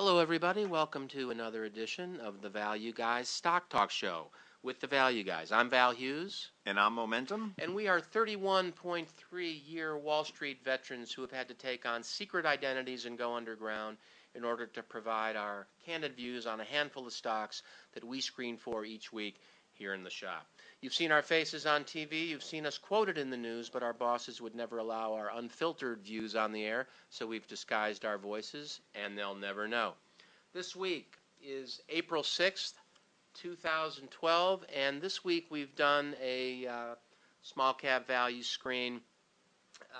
Hello, everybody. Welcome to another edition of the Value Guys Stock Talk Show with the Value Guys. I'm Val Hughes, And I'm Momentum, and we are 31.3 year Wall Street veterans who have had to take on secret identities and go underground in order to provide our candid views on a handful of stocks that we screen for each week here in the shop. You've seen our faces on TV, you've seen us quoted in the news, but our bosses would never allow our unfiltered views on the air, so we've disguised our voices, and they'll never know. This week is April 6th, 2012, and this week we've done a uh, small cap value screen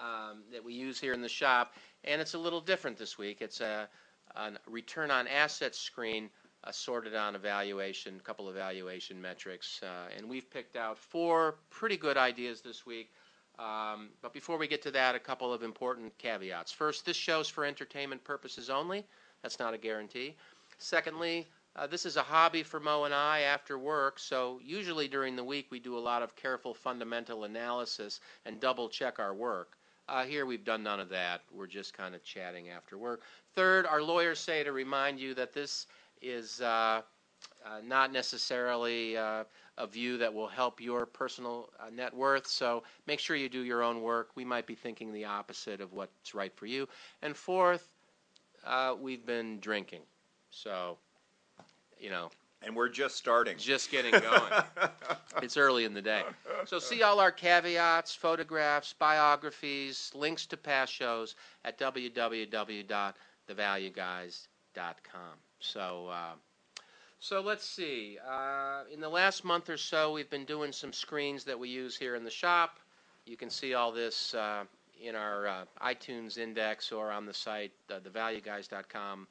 um, that we use here in the shop, and it's a little different this week. It's a, a return on assets screen sorted on evaluation, a couple of evaluation metrics, uh, and we've picked out four pretty good ideas this week. Um, but before we get to that, a couple of important caveats. First, this show's for entertainment purposes only. That's not a guarantee. Secondly, uh, this is a hobby for Mo and I after work, so usually during the week we do a lot of careful fundamental analysis and double check our work. Uh, here we've done none of that. We're just kind of chatting after work. Third, our lawyers say to remind you that this is uh, uh, not necessarily uh, a view that will help your personal uh, net worth. So make sure you do your own work. We might be thinking the opposite of what's right for you. And fourth, uh, we've been drinking. So, you know, and we're just starting. just getting going. it's early in the day. So see all our caveats, photographs, biographies, links to past shows at www.thevalueguys.com. So, uh, so let's see. Uh, in the last month or so, we've been doing some screens that we use here in the shop. You can see all this uh, in our uh, iTunes index or on the site, uh, thevalueguys.com.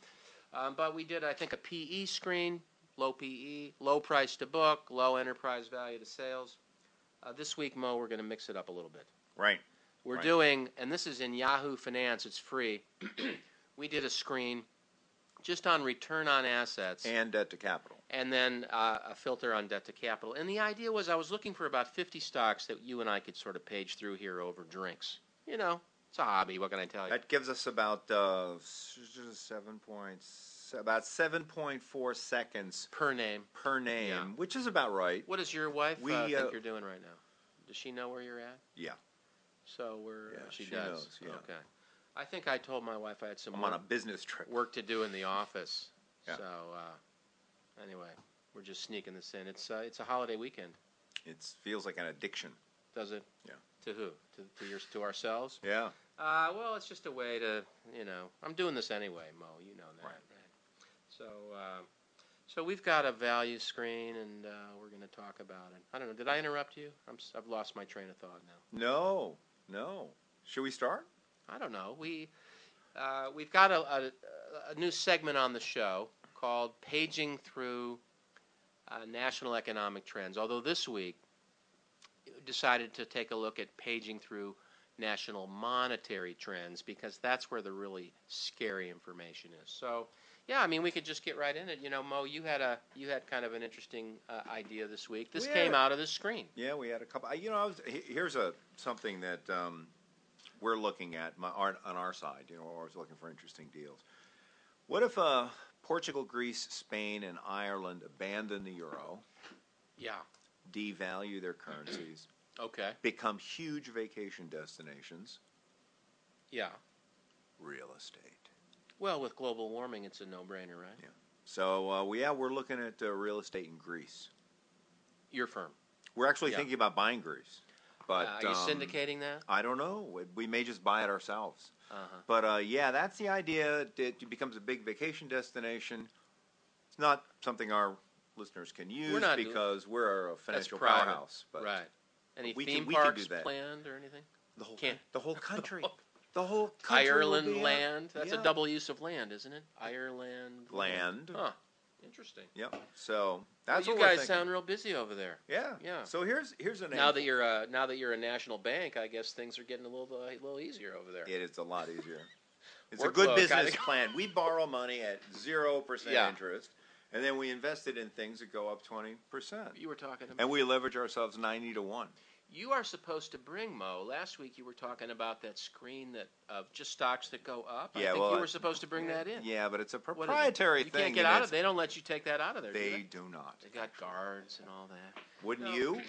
Um, but we did, I think, a PE screen, low PE, low price to book, low enterprise value to sales. Uh, this week, Mo, we're going to mix it up a little bit. right. We're Right. doing, and this is in Yahoo Finance, it's free. we did a screen just on return on assets And debt to capital. and then uh, a filter on debt to capital. And the idea was I was looking for about 50 stocks that you and I could sort of page through here over drinks. You know, it's a hobby. What can I tell you? That gives us about uh, seven points, about seven point four seconds Per name. per name, Yeah. which is about right. What does your wife We, uh, think uh, you're doing right now? Does she know where you're at? Yeah, So we're Yeah, she, she does. knows, yeah. Okay. I think I told my wife I had some I'm work, on a business trip. work to do in the office. Yeah. So uh, anyway, we're just sneaking this in. It's uh, it's a holiday weekend. It feels like an addiction. Does it? Yeah. To who? To, to your to ourselves? Yeah. Uh, well, it's just a way to you know. I'm doing this anyway, Mo. You know that. Right. So uh, so we've got a value screen, and uh, we're going to talk about it. I don't know. Did I interrupt you? I'm s- I've lost my train of thought now. No, no. Should we start? I don't know. We uh, we've got a, a, a new segment on the show called "Paging Through uh, National Economic Trends." Although this week decided to take a look at paging through national monetary trends because that's where the really scary information is. So, yeah, I mean, we could just get right in it. You know, Mo, you had a you had kind of an interesting uh, idea this week. This We came out of the screen. Yeah, we had a couple. You know, I was, here's a something that um, we're looking at my, our, on our side. You know, we're always looking for interesting deals. What if uh, Portugal, Greece, Spain, and Ireland abandon the euro, Yeah. devalue their currencies, Okay. become huge vacation destinations, Yeah. real estate? Well, with global warming, it's a no-brainer, right? Yeah. So uh, we, yeah, we're looking at uh, real estate in Greece. Your firm. We're actually Yeah. thinking about buying Greece, but uh, are you um, syndicating that? I don't know. We may just buy it ourselves. Uh-huh. But uh, yeah, that's the idea. It becomes a big vacation destination. It's not something our listeners can use not doing- because we're a financial powerhouse. But right. Any we can- theme we can do parks that. planned or anything? the whole Can't- the whole country, the whole country Ireland land. That's yeah. a double use of land, isn't it? Ireland land. Huh. Interesting. Yep. So Well, that's you what we're guys sound real busy over there. Yeah. Yeah. So here's here's an Now that you're a now that you're a national bank, I guess things are getting a little uh, a little easier over there. it is a lot easier. It's a good business kinda- plan. We borrow money at zero percent Yeah. interest, and then we invest it in things that go up twenty percent. You were talking about. And we leverage ourselves 90 to 1. You are supposed to bring Mo. Last week you were talking about that screen that of just stocks that go up. I Yeah, think well, you were supposed to bring that in. Yeah, but it's a What is it? proprietary You thing. can't get out of. They don't let you take that out of there. do They they? do not. They got guards and all that. Wouldn't No. you?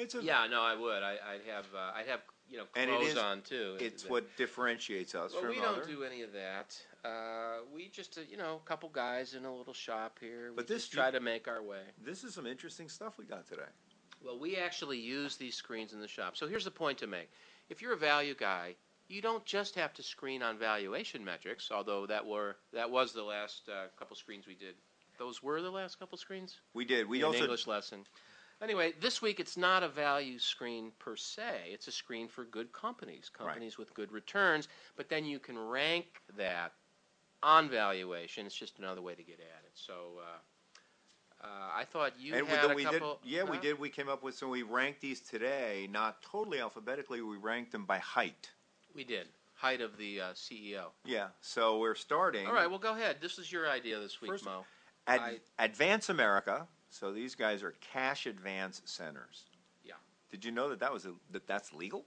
It's a. Yeah, no, I would. I, I'd have. Uh, I'd have. You know, And it clothes on too. It's That- what differentiates us Well, from we other. don't do any of that. Uh, we just, uh, you know, a couple guys in a little shop here. But we this just try to make our way. This is some interesting stuff we got today. Well, we actually use these screens in the shop. So here's the point to make: if you're a value guy, you don't just have to screen on valuation metrics. Although that were that was the last uh, couple screens we did. Those were the last couple screens. We did. We in an also English lesson. Anyway, this week it's not a value screen per se. It's a screen for good companies, companies with good returns. But then you can rank that on valuation. It's just another way to get at it. So uh, uh, I thought you and had a we couple. did. Yeah, we did. We came up with so we ranked these today, not totally alphabetically. We ranked them by height. We did. Height of the uh, CEO. Yeah. So we're starting. All right. Well, go ahead. This is your idea this week, First- Mo. Ad- I- Advance America. So these guys are cash advance centers. Yeah. Did you know that that was a, that that's legal?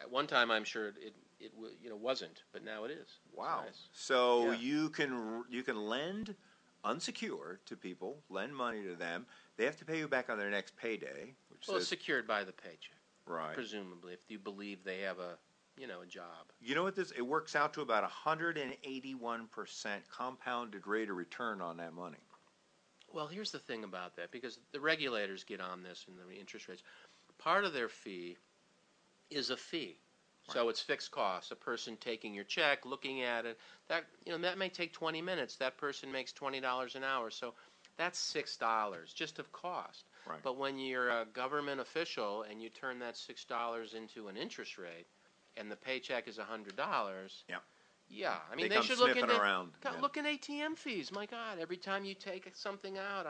At one time, I'm sure it it you know wasn't, but now it is. Wow. nice. So Yeah. you can you can lend unsecured to people, lend money to them. They have to pay you back on their next payday, which Well, it's says secured by the paycheck, right. presumably, if you believe they have a you know a job. You know what this? It works out to about 181 percent compounded rate of return on that money. Well, here's the thing about that because the regulators get on this and the interest rates. Part of their fee is a fee. So it's fixed costs. A person taking your check, looking at it, that you know that may take 20 minutes. That person makes $20 an hour. So that's $6 just of cost. Right. But when you're a government official and you turn that $6 into an interest rate and the paycheck is $100, Yeah. yeah, I mean They they, should look into around, God, yeah. look at ATM fees. My God, every time you take something out,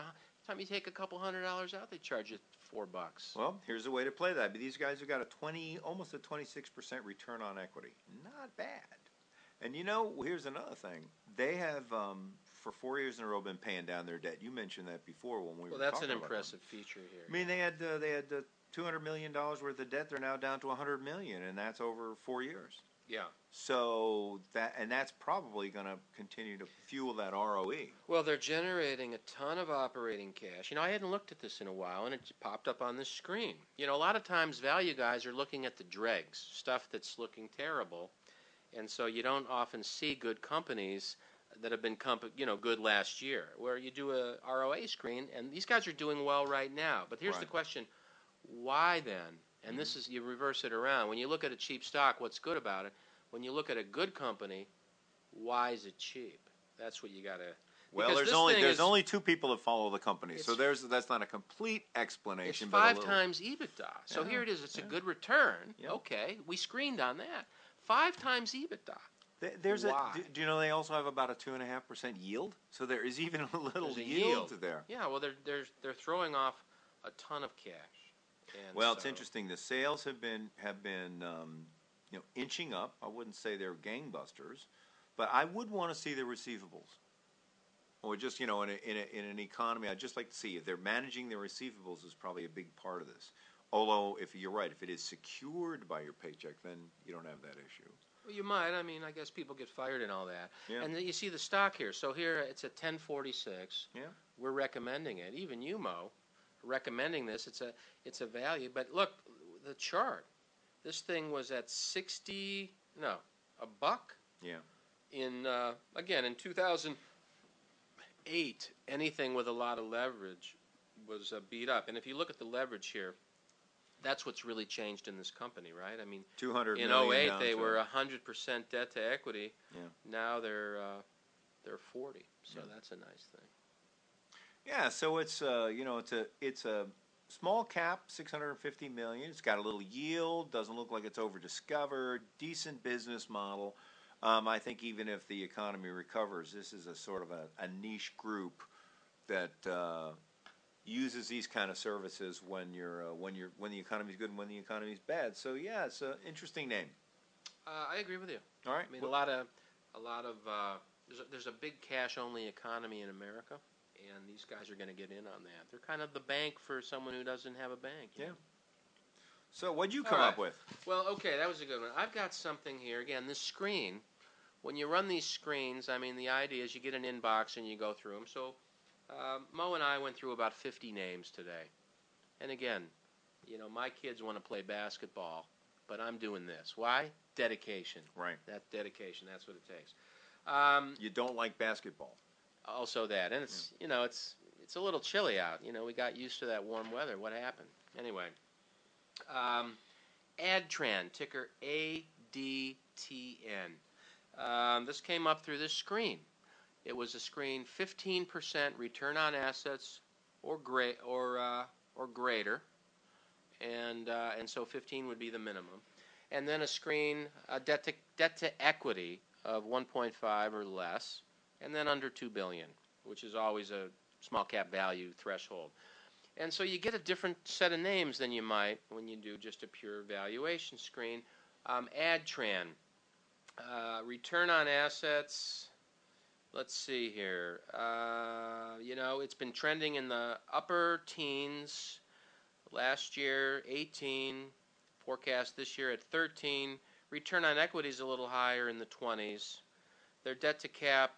time you take a couple hundred dollars out, they charge you four bucks. Well, here's a way to play that. But these guys have got a 20, almost a 26 percent return on equity. Not bad. And you know, here's another thing. They have um, for four years in a row been paying down their debt. You mentioned that before when we well, were Well, that's an impressive feature here. I mean, they had uh, they had uh, 200 million dollars worth of debt. They're now down to 100 million, and that's over four years. Yeah. So that and that's probably going to continue to fuel that. ROE. Well, they're generating a ton of operating cash. You know, I hadn't looked at this in a while, and it popped up on the screen. You know, a lot of times value guys are looking at the dregs, stuff that's looking terrible, and so you don't often see good companies that have been comp- you know good last year. Where you do a ROA screen, and these guys are doing well right now. But here's the question: Why then? And this is you reverse it around. When you look at a cheap stock, what's good about it? When you look at a good company, why is it cheap? That's what you got to. Well, there's only there's is- only two people that follow the company, so there's that's not a complete explanation. a five little- times EBITDA. So Yeah, here it is. It's yeah. a good return. Yeah. Okay, we screened on that. Five times EBITDA. There's Why? a. Do, do you know they also have about a two and a half percent yield? So there is even a little a yield, yield. there. Yeah. Well, they're they're they're throwing off a ton of cash. And Well, it's interesting. The sales have been have been um, you know inching up. I wouldn't say they're gangbusters, but I would want to see the receivables. Or just you know in a, in, a, in an economy, I'd just like to see if they're managing their receivables is probably a big part of this. Although, if you're right, if it is secured by your paycheck, then you don't have that issue. Well, you might. I mean, I guess people get fired and all that. Yeah. And then you see the stock here. So here it's at 1046. Yeah. We're recommending it. Even you, Mo, recommending this. It's a it's a value. But look, the chart. This thing was at 60. No, a buck. Yeah. in uh, again in 2008 anything with a lot of leverage was uh, beat up and if you look at the leverage here that's what's really changed in this company right i mean Two hundred in 08 they were 100% debt to equity Yeah. now they're uh, they're 40 so Yeah. that's a nice thing Yeah, so it's uh, you know, it's a it's a small cap, 650 million. It's got a little yield, doesn't look like it's over discovered, decent business model. Um, I think even if the economy recovers, this is a sort of a, a niche group that uh, uses these kind of services when you're uh, when you're when the economy's good and when the economy's bad. So yeah, it's an interesting name. uh, i agree with you All right. i mean a lot of a lot of uh, there's, a, there's a big cash only economy in america and these guys are going to get in on that they're kind of the bank for someone who doesn't have a bank Yeah. know? So what'd you come All up with? Well, okay, that was a good one. I've got something here. Again, this screen. When you run these screens, I mean, the idea is you get an inbox and you go through them. So, um, Mo and I went through about 50 names today. And again, you know, my kids want to play basketball, but I'm doing this. Why? Dedication. Right. That dedication. That's what it takes. Um, You don't like basketball. Also that, and it's you know it's it's a little chilly out. You know, we got used to that warm weather. What happened? Anyway, um, Adtran ticker ADTN. Um, this came up through this screen. It was a screen 15% return on assets or great or uh, or greater, and uh, and so 15 would be the minimum, and then a screen uh, debt to debt to equity of 1.5 or less, and then under 2 billion, which is always a small cap value threshold. And so you get a different set of names than you might when you do just a pure valuation screen. Um, Adtran, uh, return on assets. Let's see here. Uh, you know, it's been trending in the upper teens. Last year, 18. Forecast this year at 13. Return on equity is a little higher in the 20s. Their debt to cap,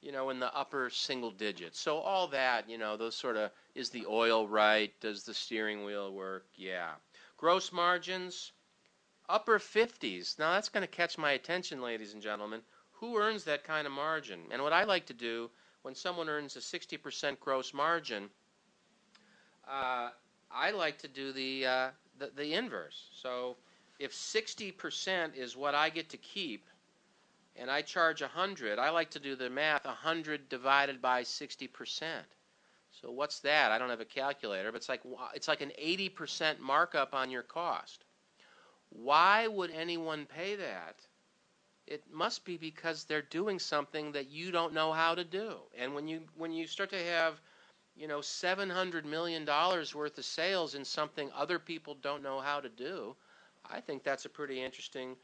you know, in the upper single digits. So all that, you know, those sort of is the oil right? Does the steering wheel work? Yeah. Gross margins, upper 50s. Now that's going to catch my attention, ladies and gentlemen. Who earns that kind of margin? And what I like to do when someone earns a 60% gross margin, uh, I like to do the, uh, the the inverse. So if 60% is what I get to keep, and I charge 100, I like to do the math 100 divided by 60%. So what's that? I don't have a calculator, but it's like it's like an 80% markup on your cost. Why would anyone pay that? It must be because they're doing something that you don't know how to do. And when you when you start to have, you know, 700 million dollars worth of sales in something other people don't know how to do, I think that's a pretty interesting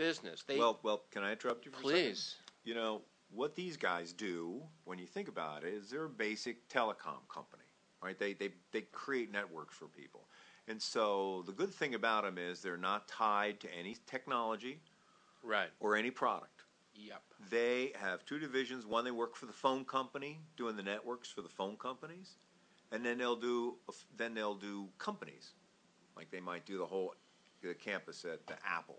business. They well, well, can I interrupt you for a second? please. You know, what these guys do, when you think about it, is they're a basic telecom company, right? They, they, they create networks for people. And so the good thing about them is they're not tied to any technology Right. or any product. Yep. They have two divisions. One, they work for the phone company, doing the networks for the phone companies, and then they'll do then they'll do companies, like they might do the whole the campus at the Apple.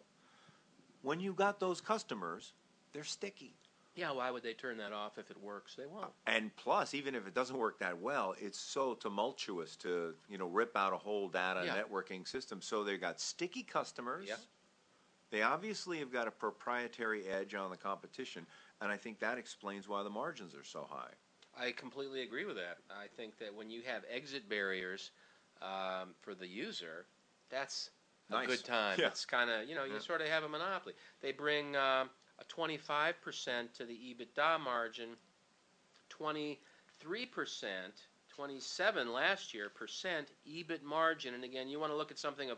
When you got those customers, they're sticky. Yeah, why would they turn that off if it works? They won't. And plus, even if it doesn't work that well, it's so tumultuous to you know rip out a whole data Yeah. networking system. So they've got sticky customers. Yeah. They obviously have got a proprietary edge on the competition, and I think that explains why the margins are so high. I completely agree with that. I think that when you have exit barriers um, for the user, that's a Nice. good time. Yeah. It's kind of you know you Yeah. sort of have a monopoly. They bring um, a 25 percent to the EBITDA margin, 23 percent, 27 last year percent EBIT margin, and again you want to look at something of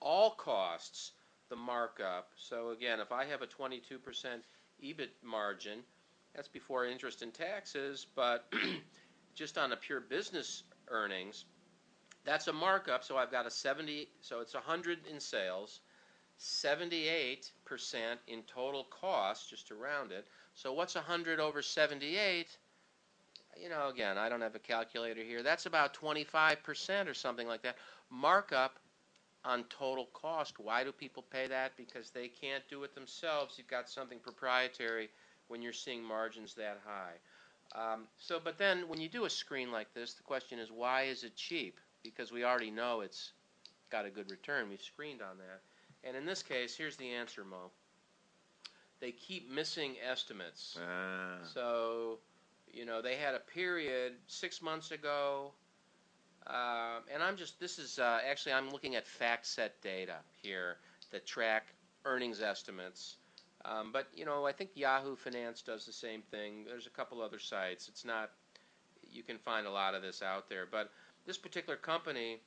all costs, the markup. So again, if I have a 22 percent EBIT margin, that's before interest and taxes, but just on a pure business earnings, that's a markup. So I've got a 70, so it's 100 in sales, 78% in total cost, just to round it. So what's 100 over 78? You know, again, I don't have a calculator here. That's about 25% or something like that. Markup on total cost. Why do people pay that? Because they can't do it themselves. You've got something proprietary when you're seeing margins that high. Um, so, but then when you do a screen like this, the question is, why is it cheap? Because we already know it's got a good return. We've screened on that. And in this case, here's the answer, Mo. They keep missing estimates. Ah. So, you know, they had a period six months ago, um, and I'm just, this is uh, actually, I'm looking at FactSet data here that track earnings estimates. Um, but, you know, I think Yahoo Finance does the same thing. There's a couple other sites. It's not, you can find a lot of this out there. But this particular company,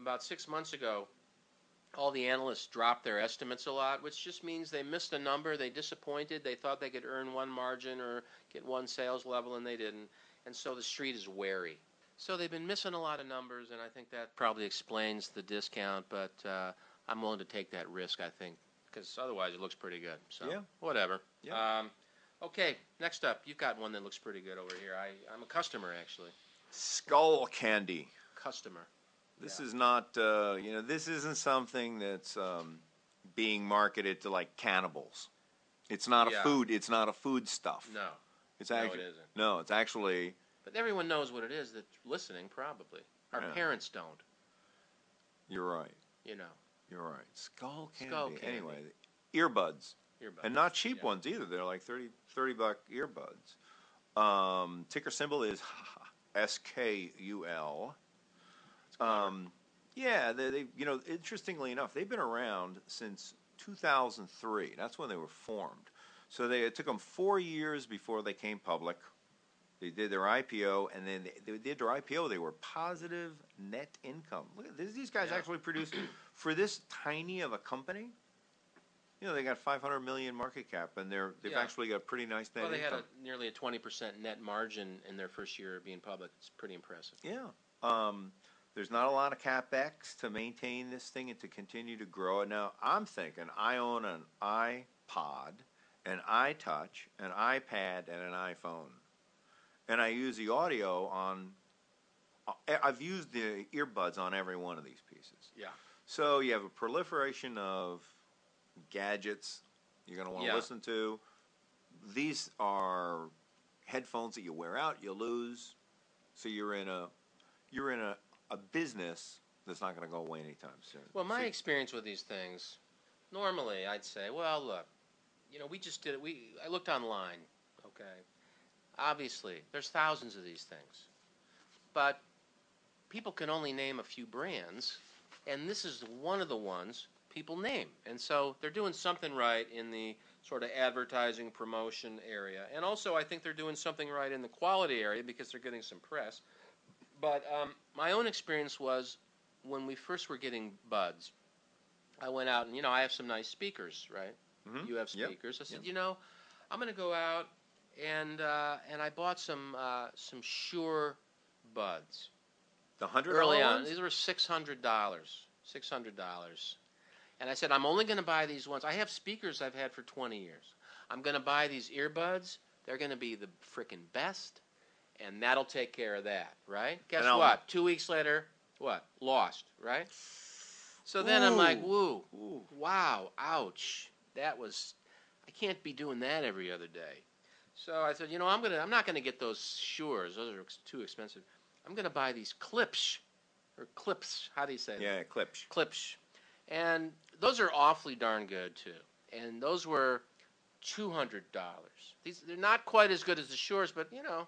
about six months ago, all the analysts dropped their estimates a lot, which just means they missed a number, they disappointed, they thought they could earn one margin or get one sales level, and they didn't. And so the street is wary. So they've been missing a lot of numbers, and I think that probably explains the discount. But uh, I'm willing to take that risk. I think because otherwise it looks pretty good. So Yeah. whatever. Yeah. Um, okay, next up, you've got one that looks pretty good over here. I, I'm a customer actually. Skullcandy. Customer. This Yeah. is not, uh, you know, this isn't something that's um, being marketed to like cannibals. It's not Yeah. a food. It's not a food stuff. No, it's no, it actually isn't. no. It's actually but everyone knows what it is that's listening. Probably our Yeah. parents don't. you're right. You know, You're right. Skull candy. Skullcandy. Anyway, earbuds. earbuds. and not cheap Yeah. ones either. They're like 30, 30 buck earbuds. Um, ticker symbol is S K U L. Um, yeah, they, they, you know, interestingly enough, they've been around since 2003. That's when they were formed. So they it took them four years before they came public. They did their IPO, and then they, they did their IPO. They were positive net income. Look at this, these guys Yeah. actually produced for this tiny of a company. You know, they got 500 million market cap, and they're they've Yeah. actually got a pretty nice net Well, they had income. a, nearly a 20% net margin in their first year of being public. It's pretty impressive. Yeah. Um, there's not a lot of capex to maintain this thing and to continue to grow it. Now, I'm thinking I own an iPod, an iTouch, an iPad, and an iPhone, and I use the audio on. I- I've used the earbuds on every one of these pieces. Yeah. So you have a proliferation of gadgets you're going to want to Yeah. listen to. These are headphones that you wear out, you lose. So you're in a you're in a, a business that's not going to go away anytime soon. Well, my So- experience with these things, normally I'd say, well, look, you know, we just did it. We I looked online. Okay, obviously there's thousands of these things, but people can only name a few brands, and this is one of the ones people name, and so they're doing something right in the sort of advertising promotion area, and also I think they're doing something right in the quality area because they're getting some press. But um, my own experience was when we first were getting buds, I went out and you know I have some nice speakers, right? Mhm. You have Yep. speakers. I said, Yep. you know, I'm going to go out and uh, and I bought some uh, some Shure buds the hundred early on. ones? These were six hundred dollars. Six hundred dollars. And I said, I'm only going to buy these ones. I have speakers I've had for 20 years. I'm going to buy these earbuds. They're going to be the frickin' best, and that'll take care of that, right? Guess And I'll- what? Two weeks later, what? Lost, right? So then I'm like, woo, Ooh. wow, ouch. That was, I can't be doing that every other day. So I said, you know, I'm gonna, I'm not gonna get those Shures. Those are ex- too expensive. I'm gonna buy these Klipsch, or Klipsch. How do you say? Yeah, Klipsch. Klipsch, and those are awfully darn good too. And those were two hundred dollars. These they're not quite as good as the Shures, but you know,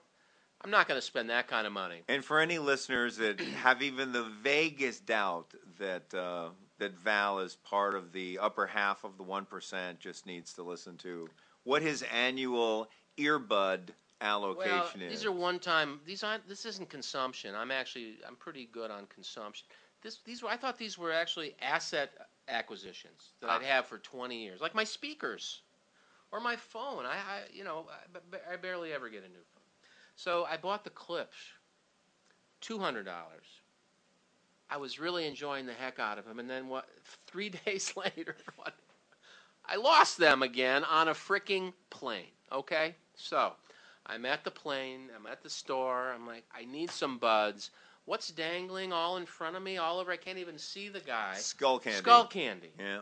I'm not going to spend that kind of money. And for any listeners that have even the vaguest doubt that uh, that Val is part of the upper half of the one percent, just needs to listen to what his annual earbud allocation well, is. these are one-time. These aren't. This isn't consumption. I'm actually I'm pretty good on consumption. This these were. I thought these were actually asset acquisitions that I'd Ah. have for 20 years, like my speakers or my phone. I, I you know I, I barely ever get a new phone. So I bought the Klipsch, two hundred dollars. I was really enjoying the heck out of them, and then what? Three days later, what? I lost them again on a freaking plane. Okay, so I'm at the plane. I'm at the store. I'm like, I need some buds. What's dangling all in front of me, all over? I can't even see the guy. skull candy. Skullcandy. Yeah.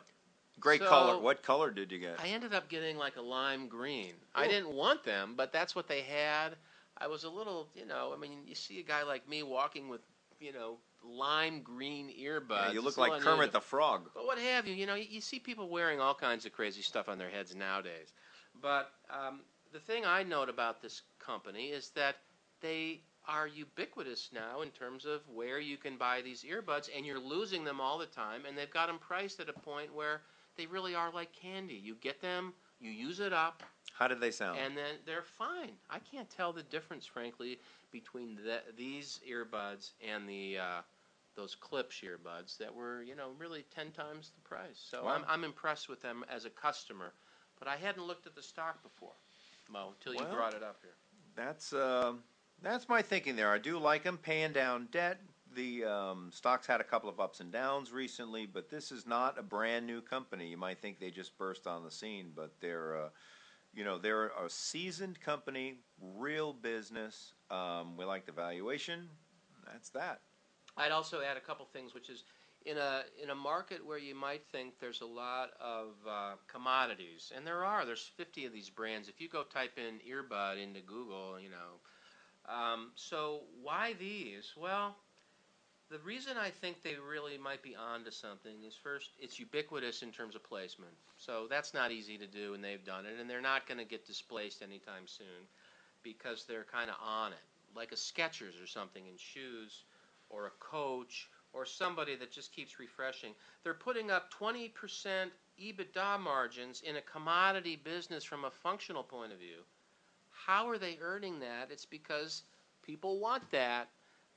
Great So- color. What color did you get? I ended up getting like a lime green. I didn't want them, but that's what they had. I was a little, you know, I mean, you see a guy like me walking with, you know, lime green earbuds. Yeah, you look like Kermit the Frog. But what have you? You know, you, you see people wearing all kinds of crazy stuff on their heads nowadays. But um, the thing I note about this company is that they are ubiquitous now in terms of where you can buy these earbuds, and you're losing them all the time. And they've got them priced at a point where they really are like candy. You get them, you use it up, How did they sound? and then they're fine. I can't tell the difference, frankly, between the, these earbuds and the uh, those Klipsch earbuds that were, you know, really ten times the price. So Wow. I'm, I'm impressed with them as a customer, but I hadn't looked at the stock before, Mo, until you brought it up here. That's uh, That's my thinking there. I do like them paying down debt. The um, stocks had a couple of ups and downs recently, but this is not a brand new company. You might think they just burst on the scene, but they're, uh, you know, they're a seasoned company, real business. Um, we like the valuation. That's that. I'd also add a couple things, which is in a in a market where you might think there's a lot of uh, commodities, and there are. There's 50 of these brands. If you go type in earbud into Google, you know. Um, so why these? Well, the reason I think they really might be onto something is first, it's ubiquitous in terms of placement. So that's not easy to do, and they've done it, and they're not going to get displaced anytime soon because they're kind of on it, like a Skechers or something in shoes, or a Coach or somebody that just keeps refreshing. They're putting up 20% EBITDA margins in a commodity business from a functional point of view. How are they earning that? It's because people want that.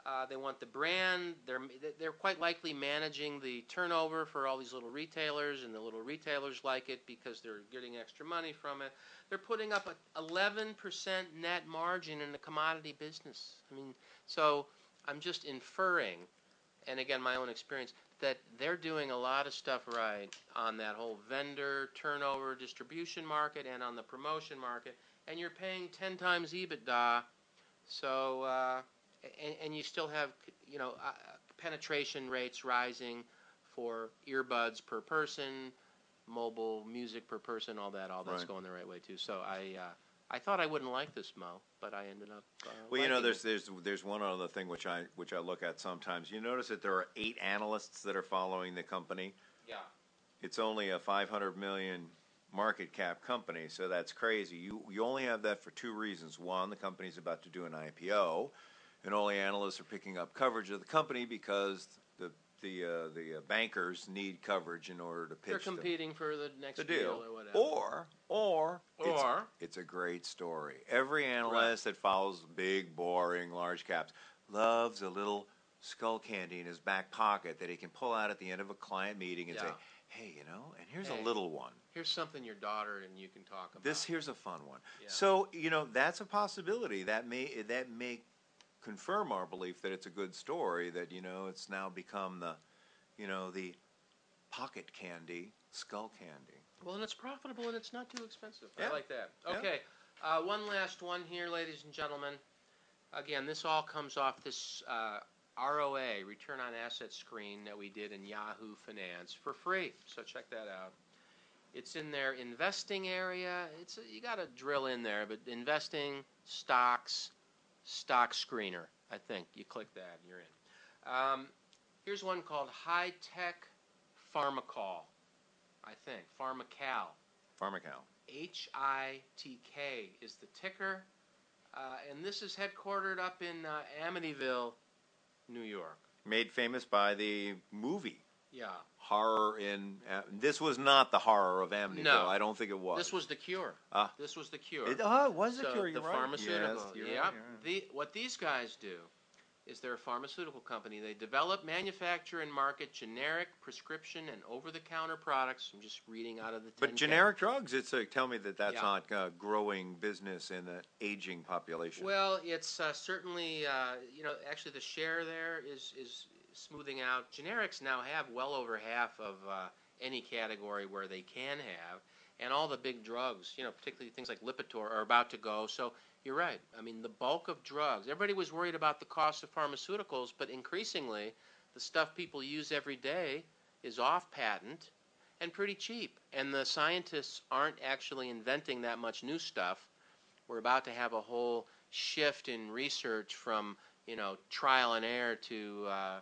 Uh, they want the brand. They're they're quite likely managing the turnover for all these little retailers, and the little retailers like it because they're getting extra money from it. They're putting up a 11% net margin in the commodity business. I mean, so I'm just inferring and again, my own experience, that they're doing a lot of stuff right on that whole vendor turnover distribution market and on the promotion market, and you're paying 10 times EBITDA, so uh, and, and, you still have you know uh, penetration rates rising for earbuds per person, mobile music per person, all that, all that's right. going the right way too. So I. Uh, I thought I wouldn't like this Mo, but I ended up. Uh, well, you know, there's it. there's there's one other thing which I which I look at sometimes. You notice that there are eight analysts that are following the company. Yeah. It's only a 500 million market cap company, so that's crazy. You you only have that for two reasons. One, the company's about to do an IPO, and all the analysts are picking up coverage of the company because the the uh, the uh, bankers need coverage in order to pitch. They're competing the, for the next the deal. deal or whatever. Or or or it's, it's, a great story. Every analyst right. that follows big, boring, large caps loves a little Skullcandy in his back pocket that he can pull out at the end of a client meeting and yeah. say, "Hey, you know, and here's hey, a little one. Here's something your daughter and you can talk about. This here's a fun one. Yeah. So you know that's a possibility. That may that may confirm our belief that it's a good story. That you know it's now become the, you know, the pocket candy, Skullcandy. Well, and it's profitable and it's not too expensive. Yeah. I like that. Yeah. Okay, uh, one last one here, ladies and gentlemen. Again, this all comes off this uh, ROA, return on asset screen that we did in Yahoo Finance for free. So check that out. It's in their investing area. It's you got to drill in there, but investing, stocks, stock screener. I think you click that, and you're in. Um, here's one called High Tech Pharmacol. I think Pharmacal. Pharmacal. H I T K is the ticker, uh, and this is headquartered up in uh, Amityville, New York. Made famous by the movie Yeah. horror in. Uh, this was not the horror of Amityville. No. I don't think it was. This was the cure. Ah. This was the cure. It, oh, it was the so cure. the You're right. pharmaceutical. Yes, yeah. right, right. The, what these guys do is they're a pharmaceutical company. They develop, manufacture, and market generic, prescription, and over-the-counter products. I'm just reading out of the. But 10K. generic drugs, it's a, tell me that that's Yeah. not uh, growing business in an aging population. Well, it's uh, certainly uh, you know actually the share there is is smoothing out. Generics now have well over half of uh, any category where they can have, and all the big drugs, you know, particularly things like Lipitor, are about to go. So you're right. I mean, the bulk of drugs. Everybody was worried about the cost of pharmaceuticals, but increasingly, the stuff people use every day is off patent and pretty cheap. And the scientists aren't actually inventing that much new stuff. We're about to have a whole shift in research from you know trial and error to uh,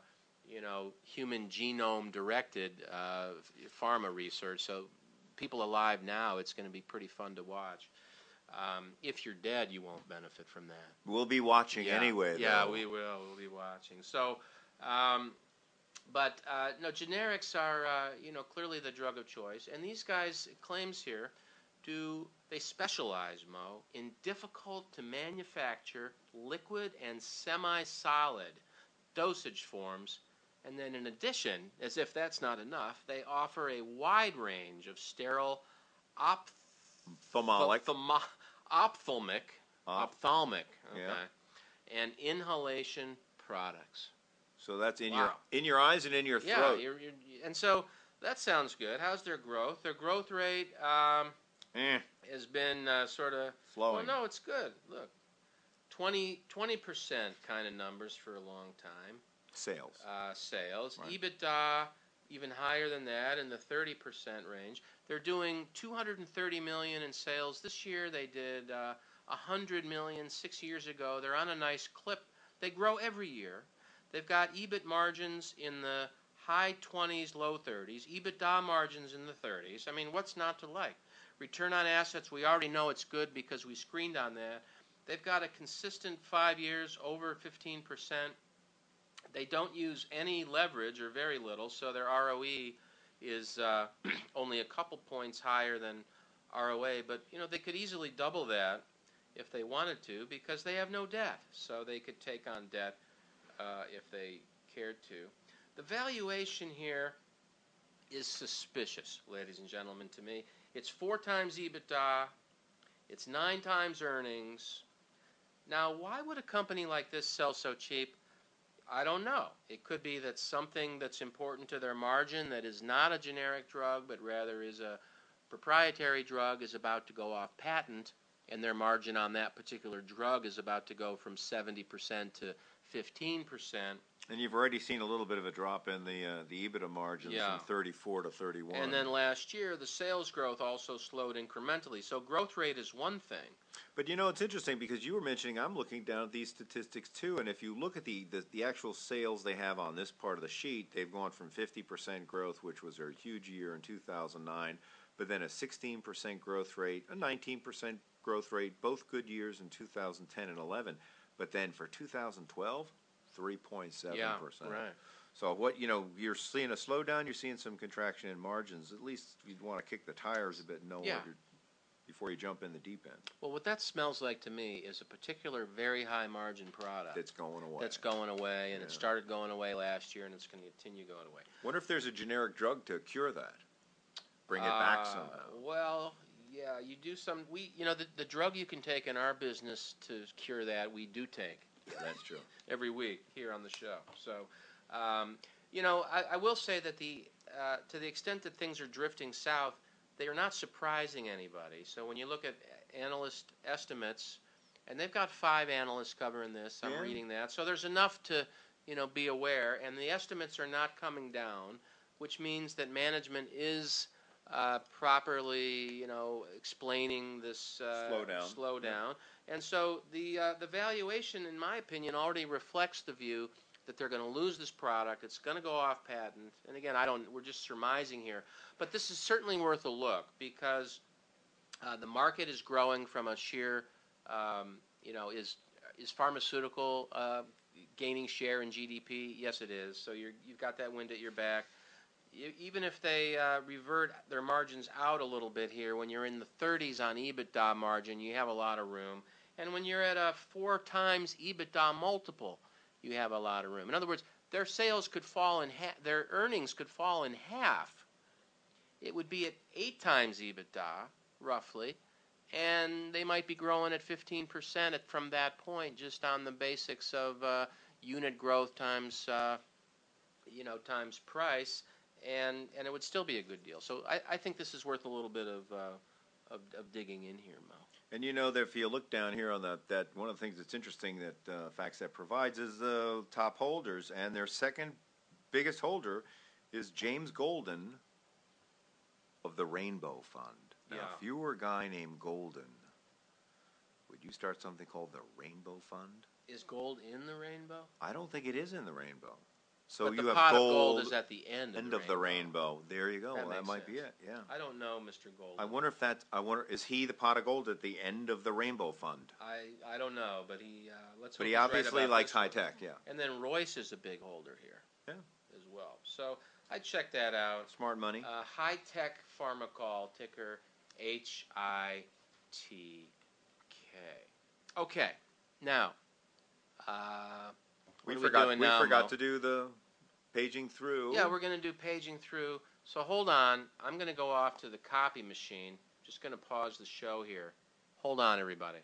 you know human genome directed uh, pharma research. So people alive now, it's going to be pretty fun to watch. Um, if you're dead, you won't benefit from that. we'll be watching Yeah. anyway. Yeah, though. we will. We'll be watching. So, um, but uh, no, generics are uh, you know clearly the drug of choice, and these guys claims here do they specialize Mo in difficult to manufacture liquid and semi-solid dosage forms. And then, in addition, as if that's not enough, they offer a wide range of sterile oph- Ophthalmic. Ophthalmic. Ophthalmic. Okay. Yeah. and inhalation products. So that's in Wow. your in your eyes and in your Yeah, throat. you're, you're, and so that sounds good. How's their growth? Their growth rate um, Eh, has been uh, sort of flowing. Well, no, it's good. Look, 20 percent kind of numbers for a long time. Sales. Uh, sales, Right. EBITDA even higher than that in the 30 percent range. They're doing 230 million in sales this year. They did uh, 100 million six years ago. They're on a nice clip. They grow every year. They've got EBIT margins in the high 20s, low 30s. EBITDA margins in the 30s. I mean, what's not to like? Return on assets, we already know it's good because we screened on that. They've got a consistent five years over 15%. They don't use any leverage or very little, so their ROE is uh, only a couple points higher than ROA. But you know they could easily double that if they wanted to because they have no debt, so they could take on debt uh, if they cared to. The valuation here is suspicious, ladies and gentlemen. To me, it's four times EBITDA. It's nine times earnings. Now, why would a company like this sell so cheap? I don't know. It could be that something that's important to their margin that is not a generic drug, but rather is a proprietary drug, is about to go off patent, and their margin on that particular drug is about to go from 70% to 15%. And you've already seen a little bit of a drop in the uh, the EBITDA margins Yeah. from 34 to 31. And then last year, the sales growth also slowed incrementally. So growth rate is one thing. But you know, it's interesting because you were mentioning I'm looking down at these statistics too, and if you look at the, the the actual sales they have on this part of the sheet, they've gone from 50% growth, which was a huge year in 2009, but then a 16% growth rate, a 19% growth rate, both good years in 2010 and 11. But then for 2012, 3.7%. Yeah, right. So what you know, you're seeing a slowdown. You're seeing some contraction in margins. At least you'd want to kick the tires a bit and know Yeah. what you're, before you jump in the deep end. Well, what that smells like to me is a particular very high margin product That's going away. that's going away, and it started going away last year, and it's going to continue going away. Wonder if there's a generic drug to cure that. Bring it back Uh, somehow. Well, yeah, you do some. We, you know, the, the drug you can take in our business to cure that, we do take That's true. every week here on the show. So, um, you know, I, I will say that the uh, to the extent that things are drifting south, they are not surprising anybody. So when you look at analyst estimates, and they've got five analysts covering this, I'm Yeah. reading that. So there's enough to, you know, be aware, and the estimates are not coming down, which means that management is. Uh, properly, you know, explaining this uh, Slowdown. slowdown, and so the uh, the valuation, in my opinion, already reflects the view that they're going to lose this product. It's going to go off patent. And again, I don't. We're just surmising here, but this is certainly worth a look because uh, the market is growing from a sheer, um, you know, is is pharmaceutical uh, gaining share in GDP? Yes, it is. So you're, you've got that wind at your back. You, even if they uh, revert their margins out a little bit here, when you're in the 30s on EBITDA margin, you have a lot of room. And when you're at a four times EBITDA multiple, you have a lot of room. In other words, their sales could fall in their earnings could fall in half. It would be at eight times EBITDA, roughly, and they might be growing at 15% at, from that point, just on the basics of uh, unit growth times, uh, you know, times price, and and it would still be a good deal. So I, I think this is worth a little bit of, uh, of of digging in here, Mo. And you know that if you look down here on that, that one of the things that's interesting that uh, FactSet provides is the top holders, and their second biggest holder is James Golden of the Rainbow Fund. Now, Yeah. if you were a guy named Golden, would you start something called the Rainbow Fund? Is gold in the rainbow? I don't think it is in the rainbow. So but you the have pot gold, of gold is at the end, end of, of the rainbow. There you go. That That, makes might be sense. it. Yeah. I don't know, Mr. Gold. I wonder if that. I wonder is he the pot of gold at the end of the Rainbow Fund? I, I don't know, but he uh, let's. But hope he he's right obviously about likes this one. high tech. Yeah. And then Royce is a big holder here. Yeah. As well. So I check that out. Smart money. Uh, high tech pharmacol ticker H I T K. Okay. Now, uh, we what are we forgot. doing we now, forgot Mo? to do the paging through. Yeah, we're going to do paging through. So hold on. I'm going to go off to the copy machine. Just going to pause the show here. Hold on, everybody.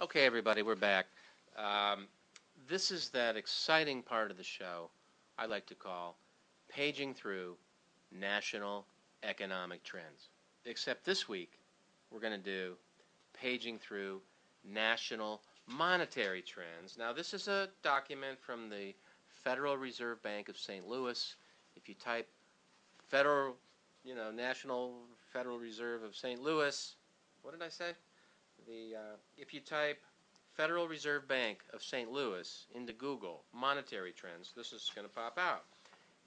Okay, everybody, we're back. Um, this is that exciting part of the show I like to call paging through national economic trends. Except this week, we're going to do paging through national monetary trends. Now, this is a document from the Federal Reserve Bank of St. Louis. If you type Federal, you know, National Federal Reserve of St. Louis, what did I say? The uh, if you type Federal Reserve Bank of St. Louis into Google monetary trends, this is going to pop out,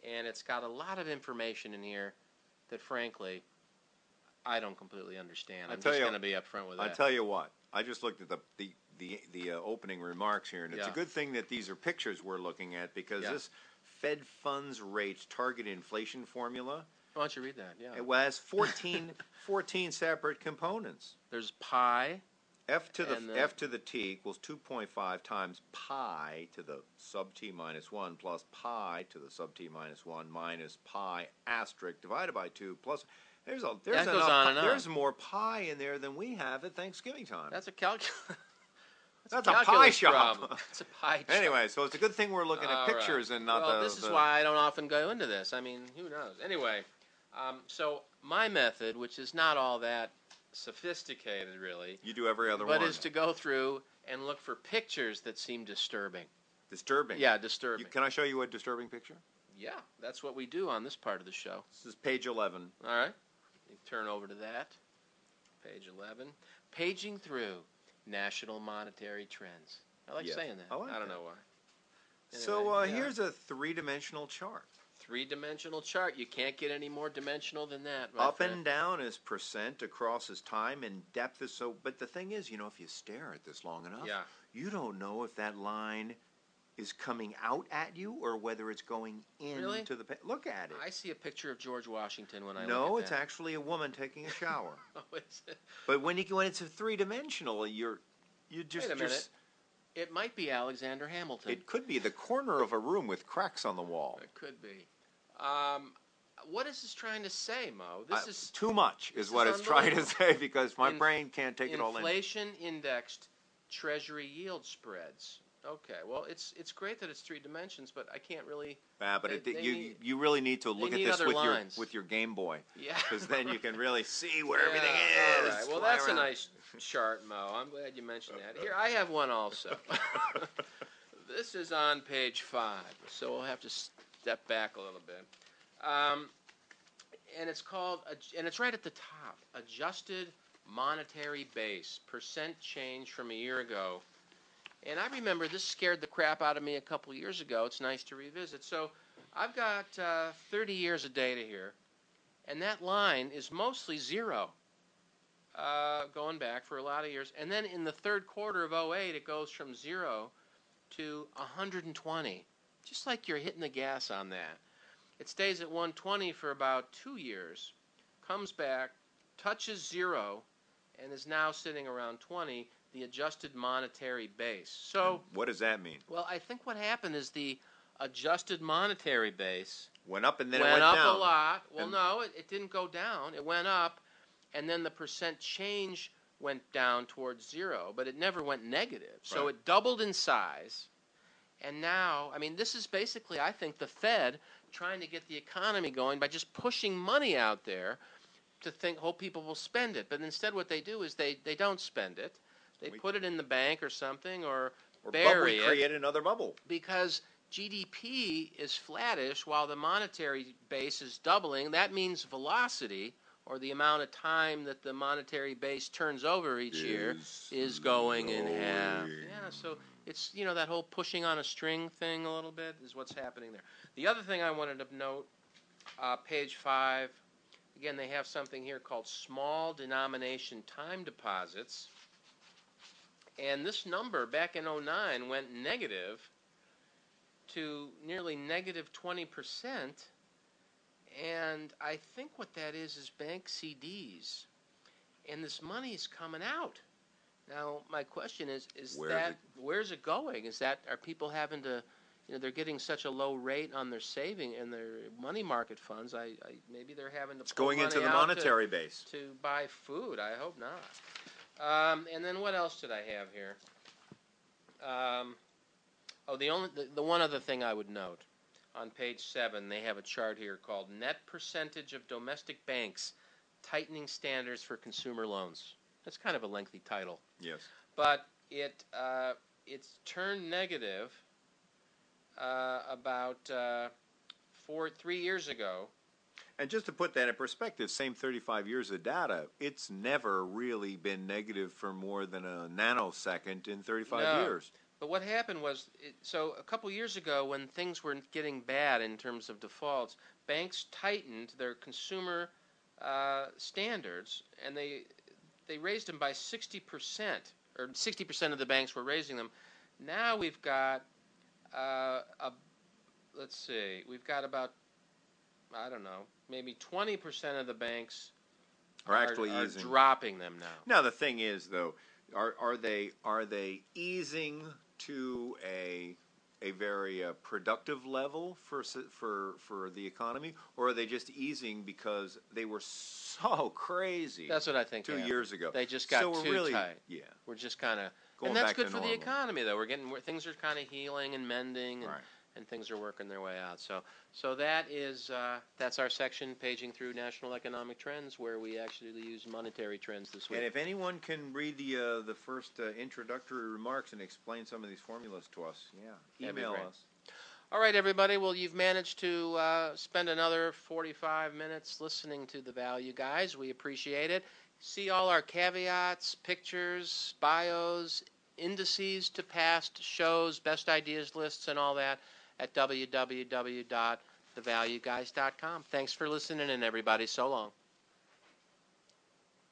and it's got a lot of information in here that, frankly, I don't completely understand. I'm just going to be upfront with it. I tell you what, I just looked at the the the, the uh, opening remarks here, and it's Yeah. a good thing that these are pictures we're looking at because Yeah. this Fed funds rate target inflation formula Why don't you read that? Yeah. it has 14, 14 separate components. There's pi. F to the, the- F to the t equals 2.5 times pi to the sub t minus 1 plus pi to the sub t minus 1 minus pi asterisk divided by 2 plus there's a there's enough on and on. there's more pi in there than we have at Thanksgiving time. That's a calc. That's a pie calculus shop. problem. It's a pie chart. Anyway, so it's a good thing we're looking at All right. pictures and not well, the. this is the- why I don't often go into this. I mean, who knows? Anyway, um, so my method, which is not all that sophisticated, really, you do every other one. but one. is to go through and look for pictures that seem disturbing. disturbing. Yeah, You- disturbing. can I show you a disturbing picture? Yeah, that's what we do on this part of the show. This is page 11. All right, you turn over to that, page eleven, paging through national monetary trends. I like saying that. I like don't that. know why. so uh, yeah. here's a three-dimensional chart. three-dimensional chart. You can't get any more dimensional than that. Up friend. and down is percent across is time, and depth is so. But the thing is, you know, if you stare at this long enough, Yeah. you don't know if that line is coming out at you or whether it's going into Really? the. Pa- look at it. I see a picture of George Washington when I no, look at it's that. actually a woman taking a shower. Oh, but when you when it's a three-dimensional, you're you just Wait a minute. It might be Alexander Hamilton. It could be the corner of a room with cracks on the wall. It could be. Um, what is this trying to say, Mo? This I- is too much this is what is it's trying to say because my In- brain can't take it all in. inflation indexed Treasury yield spreads. Okay, well, it's it's great that it's three dimensions, but I can't really. Ah, but They- it, they you need- you really need to look at this with lines. your with your Game Boy Yeah. because then you can really see where Yeah, everything is. right. Well, that's a nice chart, Mo. I'm glad you mentioned that. Here, I have one also. this is on page five, so we'll have to step back a little bit. Um, and it's called, and it's right at the top, adjusted monetary base, percent change from a year ago. And I remember this scared the crap out of me a couple years ago. It's nice to revisit. So I've got uh, 30 years of data here, and that line is mostly zero uh, going back for a lot of years. And then in the third quarter of 08, it goes from zero to 120, just like you're hitting the gas on that. It stays at 120 for about two years, comes back, touches zero, and is now sitting around 20, the adjusted monetary base. So, What does that mean? well, I think what happened is the adjusted monetary base Went up and then went, it went up down. a lot. Well, And- no, it, it didn't go down. It went up, and then the percent change went down towards zero, but it never went negative. So Right. it doubled in size, and now, I mean, this is basically, I think, the Fed trying to get the economy going by just pushing money out there to think, hope people will spend it. But instead, what they do is they, they don't spend it. They We- put it in the bank or something, or Or bury it create another bubble. because GDP is flattish while the monetary base is doubling. That means velocity, or the amount of time that the monetary base turns over each year, Is is going in half. Yeah, so it's you know that whole pushing on a string thing a little bit is what's happening there. The other thing I wanted to note, uh, page five, again they have something here called small denomination time deposits, and this number back in 09 went negative to nearly negative negative 20 percent. And I think what that is is bank CDs, and this money is coming out. Now, my question is: Is Where's that it- where's it going? Is that are people having to, you know, they're getting such a low rate on their saving and their money market funds? I, I maybe they're having to. It's going into the out to- monetary base. to buy food. I hope not. Um, and then what else did I have here? Um, oh, the only the, the one other thing I would note on page seven, they have a chart here called net percentage of domestic banks tightening standards for consumer loans. That's kind of a lengthy title, Yes. but it uh, it's turned negative uh, about uh, four three years ago. And just to put that in perspective, same 35 years of data, it's never really been negative for more than a nanosecond in 35 No. years. But what happened was, it, so a couple years ago, when things were getting bad in terms of defaults, banks tightened their consumer uh, standards, and they they raised them by sixty percent, or sixty percent of the banks were raising them. Now we've got uh, a let's see, we've got about I don't know, maybe twenty percent of the banks Are actually are easing. dropping them now. Now the thing is, though, are are they are they easing to a a very uh, productive level for for for the economy, or are they just easing because they were so crazy That's what I think. two happened. years ago? They just got so too really, tight. Yeah, We're just kind of, Going and that's back good for the economy, though. We're getting things are kind of healing and mending, and, Right. And things are working their way out. So, so that is uh, that's our section, paging through national economic trends, where we actually use monetary trends this week. And if anyone can read the uh, the first uh, introductory remarks and explain some of these formulas to us, yeah, email us. All right, everybody. Well, you've managed to uh, spend another 45 minutes listening to the Value Guys. We appreciate it. See all our caveats, pictures, bios, indices to past shows, best ideas lists, and all that at www.thevalueguys.com. Thanks for listening, and everybody. So long.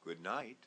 Good night.